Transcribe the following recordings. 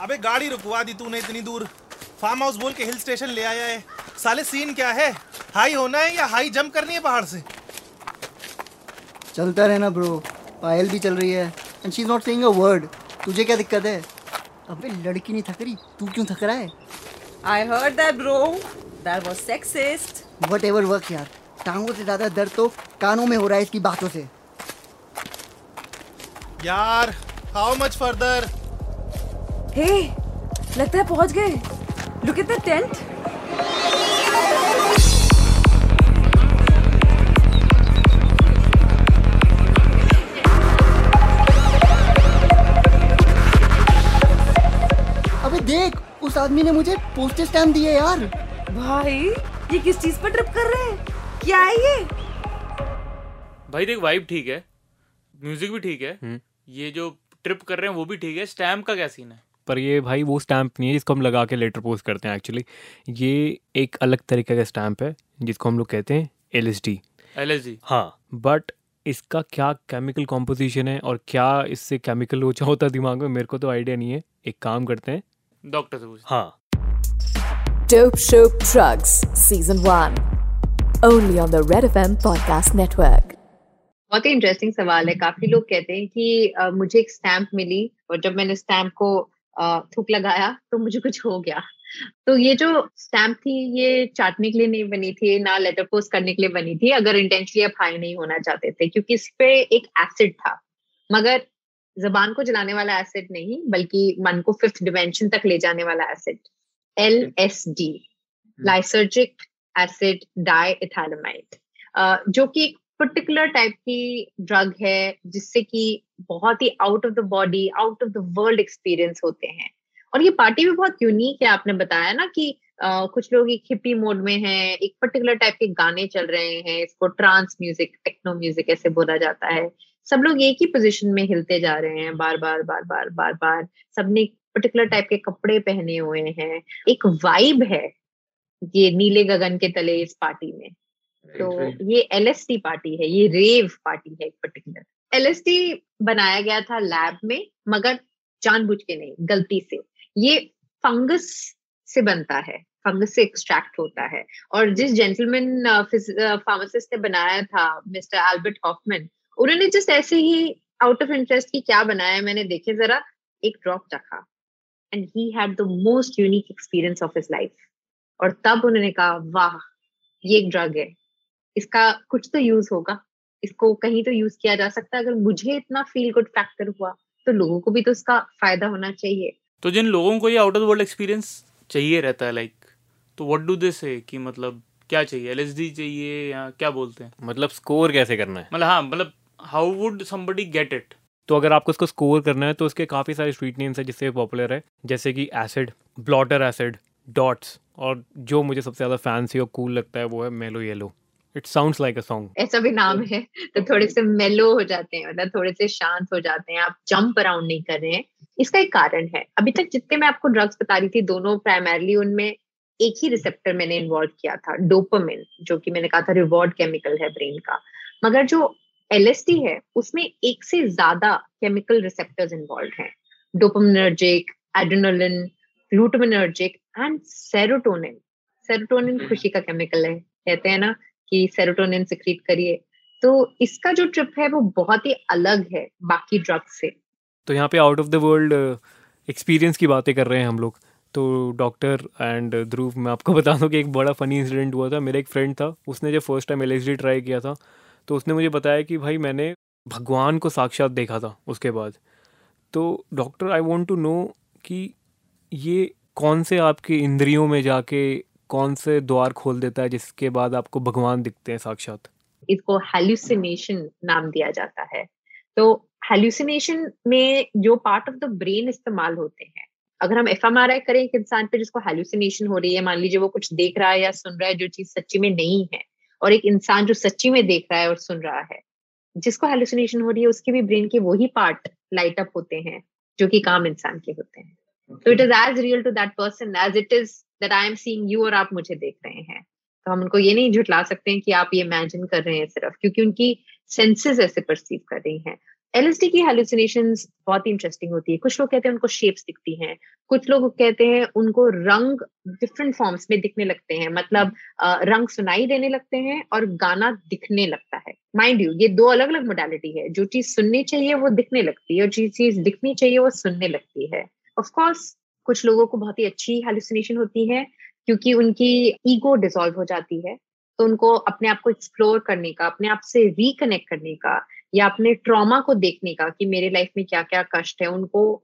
अबे गाड़ी रुकवा दी तूने इतनी दूर। फार्म हाउस बोल के हिल स्टेशन ले आया है। साले सीन क्या है? हाई होना है या हाई जंप करनी है पहाड़ से? चलता रहना ब्रो पायल भी चल रही है। And she is not saying a word तुझे क्या दिक्कत है? अबे लड़की नहीं थक रही। तू क्यों थक रहा है? I heard that, bro. That was sexist. Whatever work यार। टांगों से ज़्यादा दर्द तो कानों में हो रहा है इसकी बातों से। यार हाउ मच फर्दर Hey, लगता है पहुँच गए. Look at the tent. अबे देख उस आदमी ने मुझे पोस्टर स्टैम्प दिए यार। भाई ये किस चीज़ पर ट्रिप कर रहे हैं? क्या है ये? भाई देख वाइब ठीक है। म्यूज़िक भी ठीक है। ये जो ट्रिप कर रहे हैं वो भी ठीक है। स्टैम्प का क्या सीन है? पर ये भाई वो स्टैम्प नहीं है जिसको हम लगा के लेटर पोस्ट करते हैं एक्चुअली ये एक अलग तरीके का स्टैम्प है जिसको हम लोग कहते हैं L S D L S D हाँ बट इसका क्या केमिकल कॉम्पोजिशन है और क्या इससे केमिकल लोचा होता है दिमाग में मेरे को तो आइडिया नहीं है. एक काम करते हैं। डॉक्टर से हाँ। Dope Show Drugs Season 1. Only on the Red FM Podcast Network. बहुत ही इंटरेस्टिंग सवाल है। काफ़ी लोग कहते हैं कि अ, मुझे एक स्टैम्प मिली और जब मैंने स्टैम्प को थूक लगाया तो मुझे कुछ हो गया। तो ये जो स्टैम्प थी ये चाटने के लिए नहीं बनी थी ना लेटर पोस्ट करने के लिए बनी थी अगर इंटेंशनली आप हाई नहीं होना चाहते थे क्योंकि इस पे एक एसिड था। मगर जबान को जलाने वाला एसिड नहीं बल्कि मन को फिफ्थ डिमेंशन तक ले जाने वाला acid L S D lysergic acid diethylamide जो कि एक पर्टिकुलर टाइप की ड्रग है जिससे कि बहुत ही out of the body out of the world experience होते हैं। और ये पार्टी भी बहुत यूनिक है आपने बताया ना कि uh, कुछ लोग एक हिप्पी मोड में हैं एक पर्टिकुलर टाइप के गाने चल रहे हैं इसको ट्रांस म्यूज़िक टेक्नो म्यूज़िक ऐसे बोला जाता है। सब लोग एक ही पोजीशन में हिलते जा रहे हैं बार बार बार बार बार बार। सबने पर्टिकुलर टाइप के कपड़े पहने हुए हैं। एक वाइब है ये नीले गगन के तले इस पार्टी में। तो ये एलएसटी पार्टी है ये रेव पार्टी है एक पर्टिकुलर एलएसटी बनाया गया था लैब में मगर जानबूझ के नहीं गलती से। ये फंगस से बनता है फंगस से एक्सट्रैक्ट होता है। और जिस जेंटलमैन फार्मासिस्ट ने बनाया था मिस्टर एल्बर्ट हॉफमैन उन्होंने जस्ट ऐसे ही आउट ऑफ़ इंटरेस्ट की क्या बनाया मैंने देखे जरा एक ड्रॉप रखा। And he had the most unique experience of his life और तब उन्होंने कहा वाह ये एक ड्रग है। इसका कुछ तो यूज़ होगा। इसको कहीं तो यूज़ किया जा सकता है। अगर मुझे इतना फील गुड फैक्टर हुआ तो लोगों को भी तो इसका फ़ायदा होना चाहिए। तो जिन लोगों को ये आउट ऑफ़ वर्ल्ड एक्सपीरियंस चाहिए रहता है लाइक तो व्हाट डू दे से कि मतलब क्या चाहिए? एलएसडी चाहिए या क्या बोलते हैं? मतलब स्कोर कैसे करना है? मतलब हाँ मतलब how would somebody get it तो अगर आपको इसको स्कोर करना है तो इसके काफ़ी सारे स्वीट नेम्स हैं जिससे पॉपुलर है। जैसे कि एसिड ब्लॉटर एसिड डॉट्स और जो मुझे सबसे ज़्यादा फैंसी और कूल लगता है वो है mellow yellow it sounds like a song ऐसा भी नाम है तो थोड़े से मेलो हो जाते हैं मतलब थोड़े से शांत हो जाते हैं आप जंप अराउंड नहीं कर रहे हैं। इसका एक कारण है अभी तक जितने मैं आपको ड्रग्स बता रही थी दोनों प्राइमरली उनमें एक ही रिसेप्टर मैंने इन्वॉल्व किया था डोपामिन जो कि मैंने कहा था रिवॉर्ड केमिकल है ब्रेन का। मगर जो एलएसडी है उसमें एक से ज़्यादा केमिकल रिसेप्टर्स इन्वॉल्व हैं। Dopaminergic adrenaline glutaminergic and serotonin serotonin खुशी का केमिकल है कहते हैं ना कि सेरोटोनिन सिक्रीट करिए। तो इसका जो ट्रिप है, वो बहुत ही अलग है बाकी ड्रग्स से। तो यहाँ पे out of the world experience की बातें कर रहे हैं हम लोग। तो डॉक्टर एंड ध्रुव, मैं आपको बता दूँ कि एक बड़ा फनी इंसिडेंट हुआ था। मेरा एक फ्रेंड था, उसने जब फ़र्स्ट टाइम एलएसडी ट्राई किया था तो उसने मुझे बताया कि भाई मैंने भगवान को साक्षात देखा था उसके बाद। तो doctor I want to know कि ये कौन से आपके इंद्रियों में जाके कौन से द्वार खोल देता है जिसके बाद आपको भगवान दिखते हैं साक्षात? इसको हेल्यूसिनेशन नाम दिया जाता है। तो हेल्यूसिनेशन में जो पार्ट ऑफ़ द ब्रेन इस्तेमाल होते हैं, अगर हम एफएमआरआई करें एक इंसान पे जिसको हेल्यूसिनेशन हो रही है, मान लीजिए वो कुछ देख रहा है या सुन रहा है जो चीज़ सच्ची में नहीं है, और एक इंसान जो सच्ची में देख रहा है और सुन रहा है, जिसको हेल्यूसिनेशन हो रही है, उसके भी ब्रेन के वही पार्ट लाइट अप होते हैं, जो कि काम इंसान के होते हैं। तो it is as real to that person as it is that I am seeing you और आप मुझे देख रहे हैं। तो हम उनको ये नहीं झुटला सकते हैं कि आप ये इमेजिन कर रहे हैं सिर्फ़ क्योंकि उनकी सेंसेस ऐसे परसीव कर रही हैं। एलएसडी की हेलुसिनेशंस बहुत ही इंटरेस्टिंग होती है। कुछ लोग कहते हैं उनको शेप्स दिखती हैं कुछ लोग कहते हैं उनको रंग डिफरेंट फॉर्म्स में दिखने लगते हैं मतलब रंग सुनाई देने लगते हैं और गाना दिखने लगता है। माइंड यू ये दो अलग अलग मोडालिटी है। जो चीज़ सुननी चाहिए वो दिखने लगती है और जो चीज़ दिखनी चाहिए वो सुनने लगती है। ऑफकोर्स कुछ लोगों को बहुत ही अच्छी हेलुसिनेशन होती है, क्योंकि उनकी ईगो डिसॉल्व हो जाती है। तो उनको अपने आप को एक्सप्लोर करने का, अपने आप से रिकनेक्ट करने का, या अपने ट्रॉमा को देखने का कि मेरे लाइफ में क्या क्या कष्ट है, उनको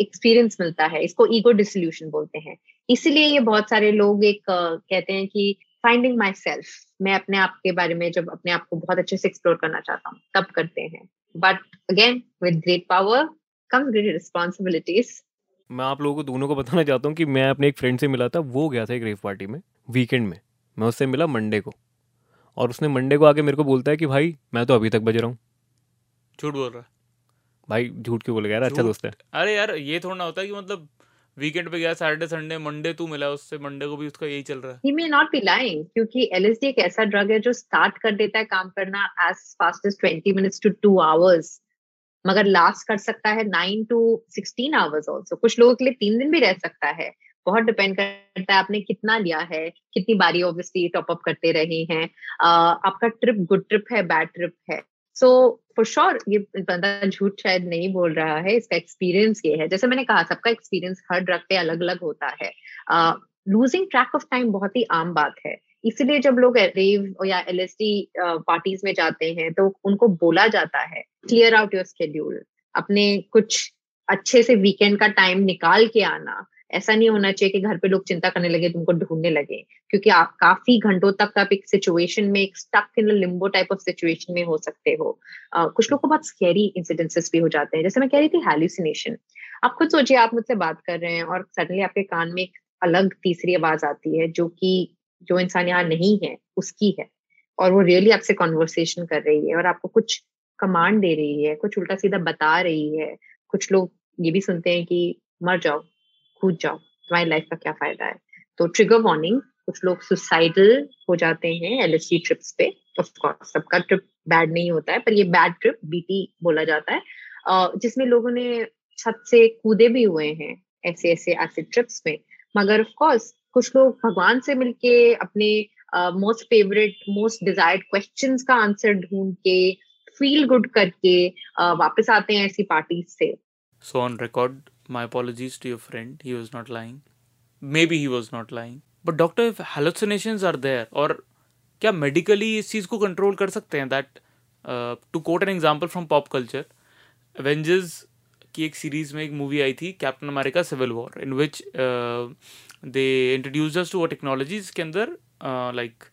एक्सपीरियंस मिलता है। इसको ईगो डिसोल्यूशन बोलते हैं। इसीलिए ये बहुत सारे लोग एक कहते हैं कि फाइंडिंग माई सेल्फ मैं अपने आप के बारे में जब अपने आप को बहुत अच्छे से एक्सप्लोर करना चाहता हूँ, तब करते हैं। But again with great power come great responsibilities मैं आप लोगों को दोनों को बताना चाहता हूँ कि मैं अपने एक फ्रेंड से मिला था वो गया था एक रेव पार्टी में वीकेंड में। मैं उससे मिला मंडे को। और उसने मंडे को आके मेरे को बोलता है कि भाई मैं तो अभी तक बज रहा हूँ। झूठ बोल रहा है? भाई झूठ क्यों बोल गया यार? अच्छा दोस्त है। अरे यार ये थोड़ा ना होता है कि मतलब वीकेंड पे गया सैटरडे संडे मंडे तू मिला उससे मंडे को भी उसका यही चल रहा है। He may not be lying क्योंकि एलएसडी एक ऐसा ड्रग है जो स्टार्ट कर देता है काम करना as fast as 20 minutes to 2 hours मगर लास्ट कर सकता है नाइन टू 16 आवर्स ऑल्सो कुछ लोगों के लिए तीन दिन भी रह सकता है। बहुत डिपेंड करता है आपने कितना लिया है कितनी बारी ऑब्वियसली टॉप अप करते रहे हैं। uh, आपका ट्रिप गुड ट्रिप है बैड ट्रिप है। सो फॉर श्योर ये बंदा झूठ शायद नहीं बोल रहा है इसका एक्सपीरियंस ये है। जैसे मैंने कहा सबका एक्सपीरियंस हर ड्रग पे अलग अलग होता है। लूजिंग ट्रैक ऑफ़ टाइम बहुत ही आम बात है। इसीलिए जब लोग रेव या एल पार्टीज़ में जाते हैं तो उनको बोला जाता है क्लियर आउट योर स्केड्यूल अपने कुछ अच्छे से वीकेंड का टाइम निकाल के आना। ऐसा नहीं होना चाहिए कि घर पे लोग चिंता करने लगे तुमको ढूँढने लगे। क्योंकि आप काफ़ी घंटों तक आप एक सिचुएशन में एक stuck in limbo type of situation में हो सकते हो। uh, कुछ लोग को बहुत स्कैरी इंसिडेंसेस भी हो जाते हैं। जैसे मैं कह रही थी हेल्यूसिनेशन आप खुद सोचिए आप मुझसे बात कर रहे हैं और सडनली आपके कान में एक अलग तीसरी आवाज़ आती है जो कि जो इंसान यहाँ नहीं है, उसकी है। और वो रियली आपसे कॉन्वर्सेशन कर रही है और आपको कुछ कमांड दे रही है, कुछ उल्टा सीधा बता रही है। कुछ लोग ये भी सुनते हैं कि मर जाओ, कूद जाओ, तुम्हारी लाइफ का क्या फ़ायदा है? तो ट्रिगर वार्निंग कुछ लोग सुसाइडल हो जाते हैं एलएसडी ट्रिप्स पे ऑफकोर्स सबका ट्रिप बैड नहीं होता है, पर ये बैड ट्रिप बीटी बोला जाता है। जिसमें लोगों ने छत से कूदे भी हुए हैं ऐसे ऐसे ऐसे ट्रिप्स में, मगर ऑफ़ कोर्स कुछ लोग भगवान से मिलके अपने most favourite most desired questions का आंसर ढूंढ के फील गुड करके uh, वापस आते हैं ऐसी पार्टीज़ से So on record, my apologies to your friend. He was not lying. Maybe he was not lying. But doctor, if hallucinations are there, और क्या मेडिकली इस चीज़ को कंट्रोल कर सकते हैं that to quote an example from pop culture Avengers की एक series में एक मूवी आई थी Captain America Civil War in which they introduce to a technologies के अंदर like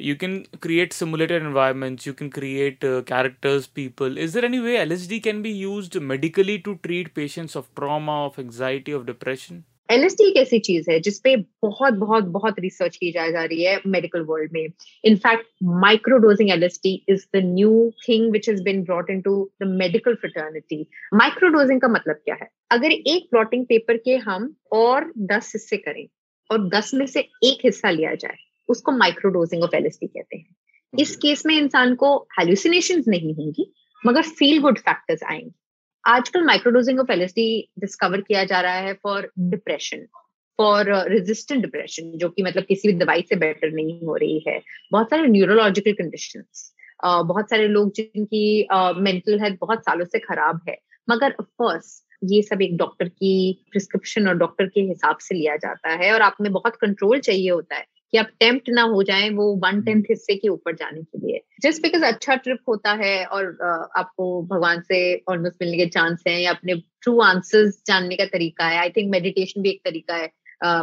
you can create simulated environments you can create characters people is there any way L S D can be use medically to treat patients of trauma of anxiety of depression LSD एक ऐसी चीज़ है जिसपे बहुत बहुत बहुत research की जा, जा रही है मेडिकल वर्ल्ड में। In fact microdosing LSD is the new thing which is been brought into the medical fraternity microdosing का मतलब क्या है? अगर एक प्लॉटिंग पेपर के हम और दस हिस्से करें और दस में से एक हिस्सा लिया जाए उसको माइक्रोडोजिंग ऑफ़ एलएसडी कहते हैं। इस केस में इंसान को हेल्यूसिनेशन नहीं होंगी मगर फील गुड फैक्टर्स आएँगे। आजकल माइक्रोडोजिंग ऑफ़ एलएसडी डिस्कवर किया जा रहा है for depression for resistant depression जो कि मतलब किसी भी दवाई से बेटर नहीं हो रही है। बहुत सारे न्यूरोलॉजिकल कंडीशन बहुत सारे लोग जिनकी मेंटल हेल्थ बहुत सालों से खराब है, मगर ऑफकोर्स ये सब एक डॉक्टर की प्रिस्क्रिप्शन और डॉक्टर के हिसाब से लिया जाता है और आप में बहुत कंट्रोल चाहिए होता है। कि आप टेम्प्ट ना हो जाए वो वन टेंथ हिस्से के ऊपर जाने के लिए। जस्ट बिकॉज़ अच्छा ट्रिप होता है और आपको भगवान से ऑलमोस्ट मिलने के चांस है या अपने ट्रू आंसर्स जानने का तरीका है आई थिंक मेडिटेशन भी एक तरीका है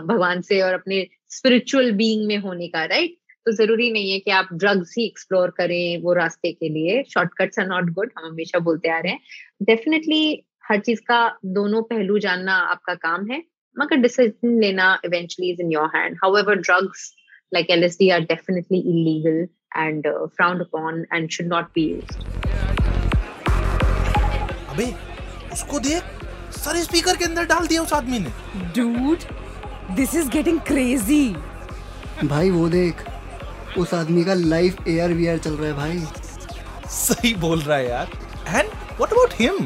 भगवान से और अपने स्पिरिचुअल बीइंग में होने का राइट तो ज़रूरी नहीं है कि आप ड्रग्स ही एक्सप्लोर करें वो रास्ते के लिए। शॉर्टकट्स आर नॉट गुड हम हमेशा बोलते आ रहे हैं। डेफिनेटली हर चीज़ का दोनों पहलू जानना आपका काम है। मगर डिसीज़न लेना eventually is in your hand however drugs like LSD are definitely illegal and uh, frowned upon and should not be used. अबे उसको देख सर स्पीकर के अंदर डाल दिया उस आदमी ने Dude, this is getting crazy. भाई वो देख उस आदमी का लाइफ एयर वीआर चल रहा है भाई सही बोल रहा है यार एंड What about him?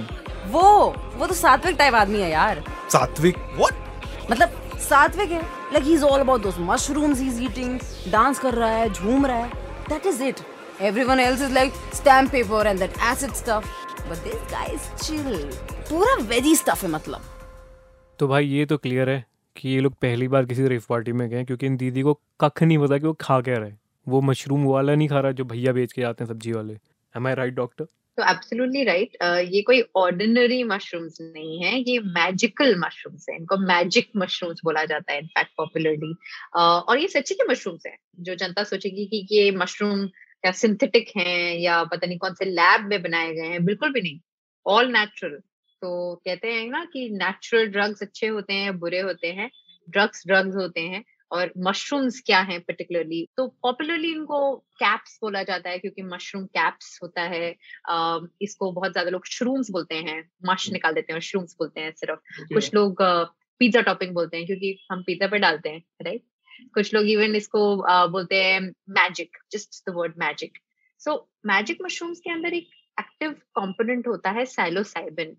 वो वो तो सात्विक टाइप आदमी है यार सात्विक What? मतलब सात्विक है। Like he is all about those mushrooms he is eating dance कर रहा है, झूम रहा है। That is it everyone else is like stamp paper and that acid stuff but this guy is chill पूरा वेजी स्टफ़ है मतलब। तो भाई, ये तो क्लियर है कि ये लोग पहली बार किसी रेफ पार्टी में गए, क्योंकि इन दीदी को कख नहीं पता कि वो खा क्या रहे वो मशरूम वाला नहीं खा रहा जो भैया बेच के जाते हैं सब्ज़ी वाले। एम आई राइट डॉक्टर तो एब्सोल्युटली राइट ये कोई ऑर्डिनरी मशरूम्स नहीं है, ये मैजिकल मशरूम्स है। इनको मैजिक मशरूम्स बोला जाता है इनफैक्ट पॉपुलरली और ये सच्ची के मशरूम्स हैं, जो जनता सोचेगी कि ये मशरूम क्या सिंथेटिक हैं या पता नहीं कौन से लैब में बनाए गए हैं। बिल्कुल भी नहीं। ऑल नेचुरल तो कहते हैं ना कि नेचुरल ड्रग्स अच्छे होते हैं, बुरे होते हैं। ड्रग्स ड्रग्स होते हैं। और मशरूम्स क्या हैं पर्टिकुलरली तो पॉपुलरली इनको कैप्स बोला जाता है क्योंकि मशरूम कैप्स होता है। uh, इसको बहुत ज़्यादा लोग श्रूम्स बोलते हैं। मश निकाल देते हैं श्रूम्स बोलते हैं सिर्फ़। okay. कुछ लोग पिज्जा टॉपिंग बोलते हैं क्योंकि हम पिज्जा पे डालते हैं राइट कुछ लोग इवन इसको uh, बोलते हैं magic just the word magic so magic mushrooms के अंदर एक एक्टिव कंपोनेंट होता है साइलोसाइबिन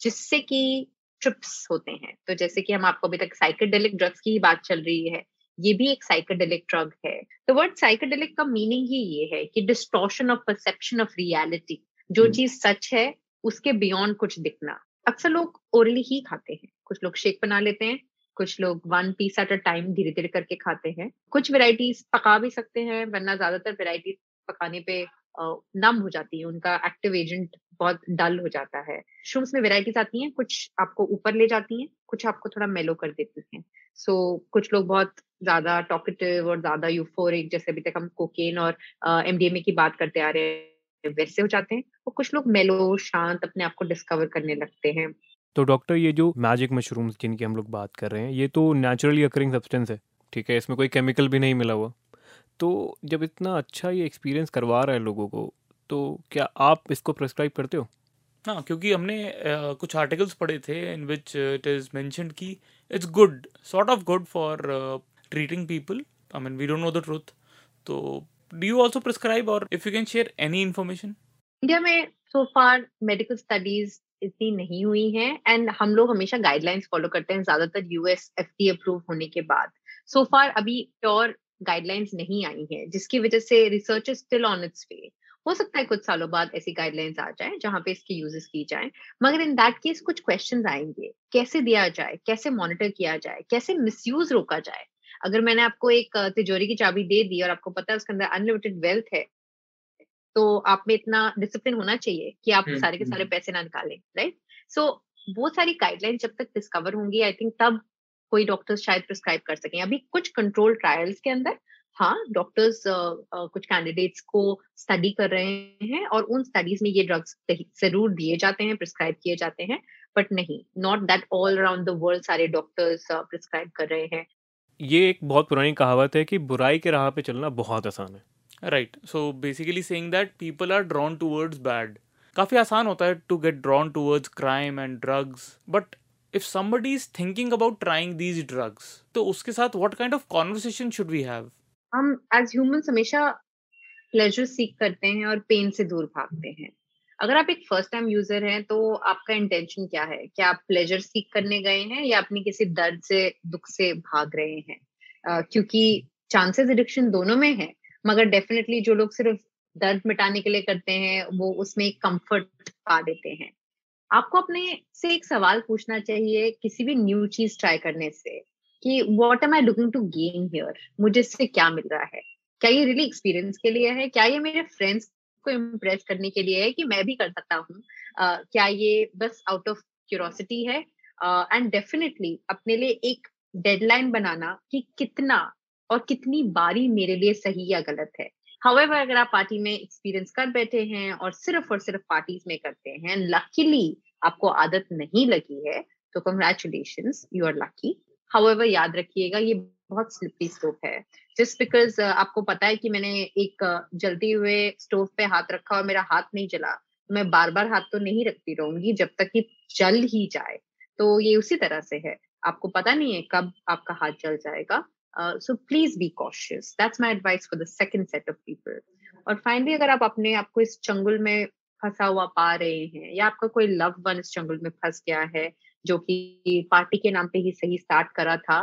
जिससे कि ट्रिप्स होते हैं। तो जैसे कि हम आपको अभी तक साइकेडेलिक ड्रग्स की ही बात चल रही है ये भी एक साइकेडेलिक ड्रग है। तो वर्ड साइकेडेलिक का मीनिंग ही ये है कि distortion of perception of reality जो चीज़ सच है उसके बियॉन्ड कुछ दिखना। अक्सर लोग ओरली ही खाते हैं। कुछ लोग शेक बना लेते हैं कुछ लोग one piece at a time धीरे धीरे करके खाते हैं। कुछ वेराइटीज पका भी सकते हैं वरना ज़्यादातर वेराइटीज पकाने पे नम हो जाती है उनका एक्टिव एजेंट बहुत डल हो जाता है। मशरूम्स में वेराइटीज आती हैं कुछ आपको ऊपर ले जाती हैं कुछ आपको थोड़ा मेलो कर देती हैं। सो so, कुछ लोग बहुत ज़्यादा टॉकेटिव और ज़्यादा यूफोरिक जैसे अभी तक हम कोकेन और एमडीएमए की बात करते आ रहे हैं वैसे हो जाते हैं। और कुछ लोग मेलो शांत अपने आप को डिस्कवर करने लगते हैं। तो डॉक्टर ये जो मैजिक मशरूम्स जिनकी हम लोग बात कर रहे हैं ये तो नेचुरली अकरिंग सब्सटेंस है ठीक है? इसमें कोई केमिकल भी नहीं मिला हुआ। तो जब इतना अच्छा ये एक्सपीरियंस करवा रहा है लोगों को तो क्या आप इसको प्रिस्क्राइब करते हो? हाँ क्योंकि हमने uh, कुछ आर्टिकल्स पढ़े थे in which it is mentioned कि it's good sort of good for treating people I mean we don't know the truth तो डू यू आल्सो प्रिस्क्राइब और if you can share any information India में so फार medical studies इतनी नहीं हुई हैं and हम लोग हमेशा गाइडलाइंस फॉलो करते हैं ज़्यादातर यूएस एफडी अप्रूव होने के बाद। सो so फार अभी प्योर गाइडलाइंस नहीं आई हैं जिसकी वजह से research is still on its way हो सकता है कुछ सालों बाद ऐसी गाइडलाइंस आ जाए जहाँ पे इसकी यूजेस की जाए मगर इन दैट केस कुछ क्वेश्चन आएँगे. कैसे दिया जाए? कैसे मॉनिटर किया जाए? कैसे मिसयूज रोका जाए? अगर मैंने आपको एक तिजोरी की चाबी दे दी और आपको पता है उसके अंदर अनलिमिटेड वेल्थ है तो आप में इतना डिसिप्लिन होना चाहिए कि आप सारे के सारे पैसे ना निकालें राइट सो वो सारी गाइडलाइन जब तक डिस्कवर होंगी आई थिंक तब कोई डॉक्टर्स शायद प्रिस्क्राइब कर सकें। अभी कुछ कंट्रोल ट्रायल्स के अंदर हाँ डॉक्टर्स कुछ कैंडिडेट्स को स्टडी कर रहे हैं और उन स्टडीज़ में ये ड्रग्स ज़रूर दिए जाते हैं प्रिस्क्राइब किए जाते हैं बट नहीं not that all around the world सारे डॉक्टर्स प्रिस्क्राइब कर रहे हैं। ये एक बहुत पुरानी कहावत है कि बुराई के राह पे चलना बहुत आसान है। Right so basically saying that people are drawn towards bad काफ़ी आसान होता है to get drawn towards crime and drugs but if somebody is thinking about trying these drugs तो उसके साथ what kind of conversation should we have? हम as humans हमेशा pleasure seek करते हैं और पेन से दूर भागते हैं। अगर आप एक फ़र्स्ट टाइम यूज़र हैं तो आपका इंटेंशन क्या है? क्या आप प्लेजर सीख करने गए हैं या अपनी किसी दर्द से दुख से भाग रहे हैं? uh, क्योंकि चांसेस एडिक्शन दोनों में है मगर डेफिनेटली जो लोग सिर्फ़ दर्द मिटाने के लिए करते हैं वो उसमें एक कंफर्ट पा देते हैं। आपको अपने से एक सवाल पूछना चाहिए किसी भी न्यू चीज़ ट्राई करने से कि what am I looking to gain here मुझे इससे क्या मिल रहा है? क्या ये रियली एक्सपीरियंस के लिए है? क्या ये मेरे फ्रेंड्स को इम्प्रेस करने के लिए है कि मैं भी कर सकता हूँ? uh, क्या ये बस आउट ऑफ़ क्यूरोसिटी है? एंड uh, डेफिनेटली अपने लिए एक डेडलाइन बनाना कि कितना और कितनी बारी मेरे लिए सही या गलत है। हाउएवर अगर आप पार्टी में एक्सपीरियंस कर बैठे हैं और सिर्फ़ और सिर्फ़ पार्टीज़ में करते हैं लकीली आपको आदत नहीं लगी है तो congratulation you are lucky however याद रखिएगा, ये बहुत स्लिपरी स्टोव है। जस्ट बिकॉज़ आपको पता है कि मैंने एक जलते हुए स्टोव पे हाथ रखा और मेरा हाथ नहीं जला तो मैं बार बार हाथ तो नहीं रखती रहूँगी जब तक कि जल ही जाए। तो ये उसी तरह से है। आपको पता नहीं है कब आपका हाथ जल जाएगा। So please be cautious that's my advice for the second set of people और फाइनली अगर आप अपने आप को इस चंगुल में फंसा हुआ पा रहे हैं, या आपका कोई लव वन इस जंगल में फंस गया है, जो कि पार्टी के नाम पे ही सही स्टार्ट करा था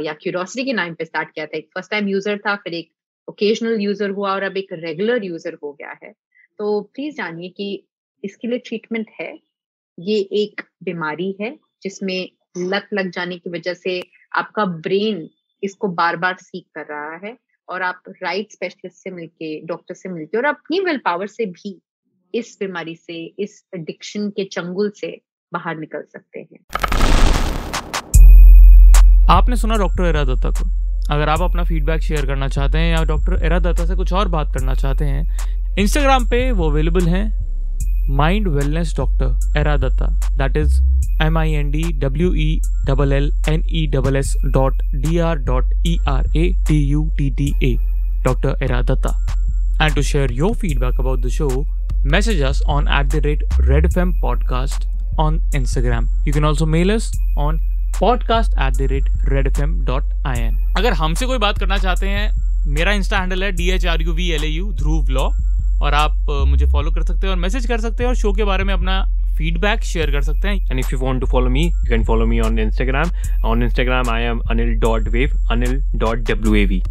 या क्यूरोसिटी के नाम पे स्टार्ट किया था, एक फ़र्स्ट टाइम यूज़र था, फिर एक ओकेजनल यूज़र हुआ और अब एक रेगुलर यूज़र हो गया है। तो प्लीज़ जानिए कि इसके लिए ट्रीटमेंट है। ये एक बीमारी है, जिसमें लत लग जाने की वजह से आपका ब्रेन इसको बार बार सीख कर रहा है और आप राइट स्पेशलिस्ट से मिलके डॉक्टर से मिलके और अपनी विल पावर से भी इस बीमारी से, इस एडिक्शन के चंगुल से बाहर निकल सकते हैं। आपने सुना डॉक्टर एरा दत्ता को। अगर आप अपना फीडबैक शेयर करना चाहते हैं या डॉक्टर एरा दत्ता से कुछ और बात करना चाहते हैं इंस्टाग्राम पे वो अवेलेबल हैं। Mind wellness doctor Ira Datta that is M I N D W E double L N E double S dot D R dot E R A T U T T A doctor Ira Datta and to share your feedback about the show message us on at the rate Red FM podcast on Instagram. You can also mail us on podcast at the rate redfm.in. अगर हमसे कोई बात करना चाहते हैं, मेरा insta handle है D H R U V L A U Dhruv law और आप मुझे फॉलो कर सकते हैं और मैसेज कर सकते हैं और शो के बारे में अपना फीडबैक शेयर कर सकते हैं। And if you want to follow me you can follow me on Instagram on Instagram I am Anil dot wave Anil dot W A V